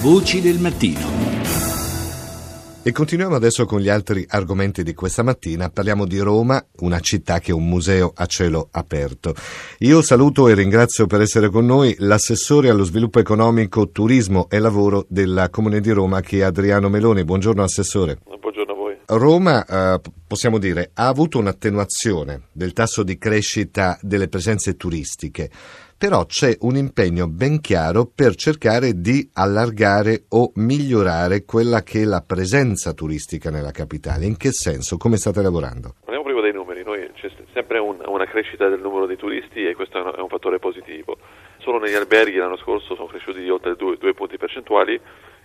Voci del mattino. E continuiamo adesso con gli altri argomenti di questa mattina. Parliamo di Roma, una città che è un museo a cielo aperto. Io saluto e ringrazio per essere con noi l'assessore allo sviluppo economico, turismo e lavoro della Comune di Roma che è Adriano Meloni. Buongiorno Assessore. Buongiorno a voi. Roma, eh, possiamo dire, ha avuto un'attenuazione del tasso di crescita delle presenze turistiche però c'è un impegno ben chiaro per cercare di allargare o migliorare quella che è la presenza turistica nella capitale. In che senso? Come state lavorando? Parliamo prima dei numeri, Noi, c'è sempre un, una crescita del numero di turisti e questo è un, fattore positivo. Solo negli alberghi l'anno scorso sono cresciuti di oltre due, due punti percentuali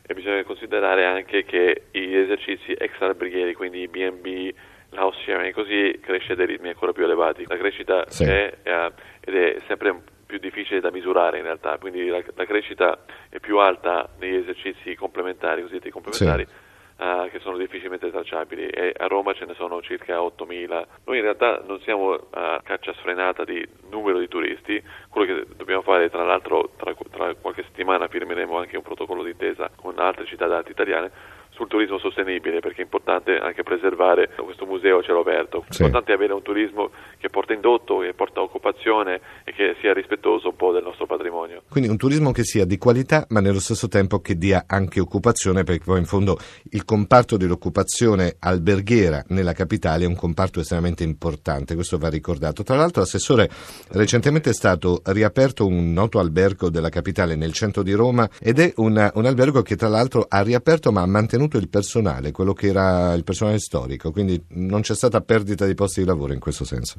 e bisogna considerare anche che gli esercizi extra alberghieri, quindi i B&B, l'house sharing, così cresce a dei ritmi ancora più elevati. La crescita sì. è, è, ed è sempre più difficile da misurare in realtà, quindi la, la crescita è più alta negli esercizi complementari, cosiddetti complementari, sì. Uh, che sono difficilmente tracciabili e a Roma ce ne sono circa 8.000. Noi in realtà non siamo a caccia sfrenata di numero di turisti, quello che dobbiamo fare tra l'altro tra, tra qualche settimana firmeremo anche un protocollo d'intesa con altre città d'arte italiane sul turismo sostenibile perché è importante anche preservare questo museo a cielo aperto. È importante avere un turismo che porta indotto, che porta occupazione e che sia rispettoso un po' del nostro patrimonio. Quindi un turismo che sia di qualità ma nello stesso tempo che dia anche occupazione perché poi in fondo il comparto dell'occupazione alberghiera nella capitale è un comparto estremamente importante, questo va ricordato. Tra l'altro Assessore, recentemente è stato riaperto un noto albergo della capitale nel centro di Roma ed è una, un albergo che tra l'altro ha riaperto ma ha mantenuto il personale, quello che era il personale storico, quindi non c'è stata perdita di posti di lavoro in questo senso.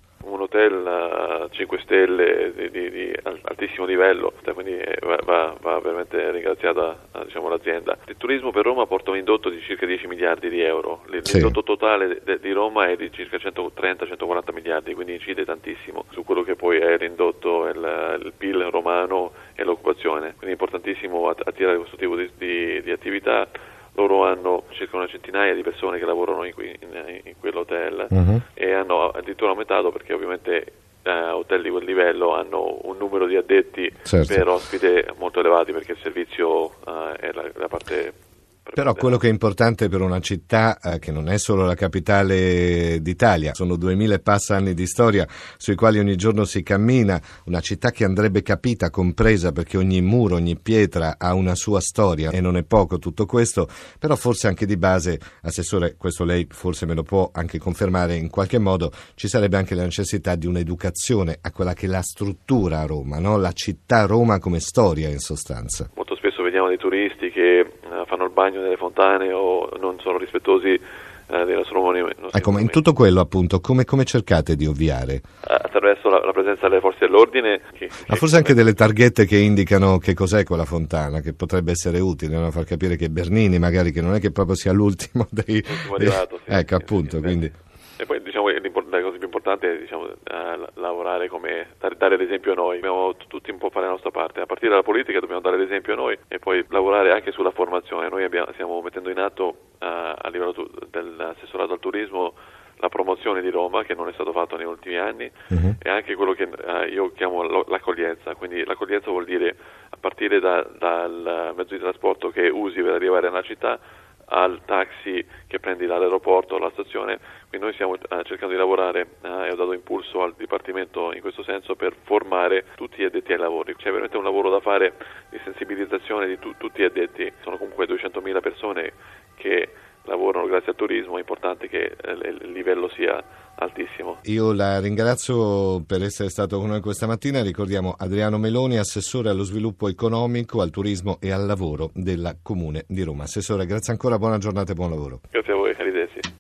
Hotel a 5 stelle di, di, di altissimo livello, quindi va, va, va veramente ringraziata diciamo, l'azienda. Il turismo per Roma porta un indotto di circa 10 miliardi di euro, l'indotto sì. totale di Roma è di circa 130-140 miliardi, quindi incide tantissimo su quello che poi è l'indotto, il, il PIL romano e l'occupazione, quindi è importantissimo attirare questo tipo di, di attività loro hanno circa una centinaia di persone che lavorano in, in, in quell'hotel uh-huh. e hanno addirittura aumentato perché ovviamente eh, hotel di quel livello hanno un numero di addetti certo. per ospite molto elevati perché il servizio eh, è la, la parte però quello che è importante per una città eh, che non è solo la capitale d'Italia, sono duemila e passa anni di storia sui quali ogni giorno si cammina, una città che andrebbe capita, compresa, perché ogni muro, ogni pietra ha una sua storia e non è poco tutto questo, però forse anche di base, Assessore, questo lei forse me lo può anche confermare in qualche modo, ci sarebbe anche la necessità di un'educazione a quella che è la struttura a Roma, no? la città Roma come storia in sostanza. Molto spesso vediamo dei turisti che fanno il bagno nelle fontane o non sono rispettosi eh, dei nostri monumenti. Ecco, ma in tutto quello appunto come, come cercate di ovviare? Attraverso la, la, presenza delle forze dell'ordine. Che, ma forse anche delle targhette che indicano che cos'è quella fontana, che potrebbe essere utile, no? far capire che Bernini magari, che non è che proprio sia l'ultimo dei... L'ultimo arrivato, sì, ecco, sì, appunto, sì, quindi... E poi diciamo la cosa più importante diciamo, uh, lavorare come dare, dare, l'esempio a noi, dobbiamo tutti un po' fare la nostra parte, a partire dalla politica dobbiamo dare l'esempio a noi e poi lavorare anche sulla formazione. Noi abbiamo, stiamo mettendo in atto uh, a livello tu, dell'assessorato al turismo la promozione di Roma che non è stato fatto negli ultimi anni uh-huh. e anche quello che uh, io chiamo l'accoglienza, quindi l'accoglienza vuol dire a partire da, dal mezzo di trasporto che usi per arrivare alla città al taxi che prendi dall'aeroporto alla stazione, quindi noi stiamo eh, cercando di lavorare eh, e ho dato impulso al Dipartimento in questo senso per formare tutti gli addetti ai lavori. C'è veramente un lavoro da fare di sensibilizzazione di tu- tutti gli addetti, sono comunque 200.000 persone che lavorano grazie al turismo, è importante che eh, il livello sia altissimo. Io la ringrazio per essere stato con noi questa mattina. Ricordiamo Adriano Meloni, assessore allo sviluppo economico, al turismo e al lavoro della Comune di Roma. Assessore, grazie ancora, buona giornata e buon lavoro. Grazie a voi, arrivederci.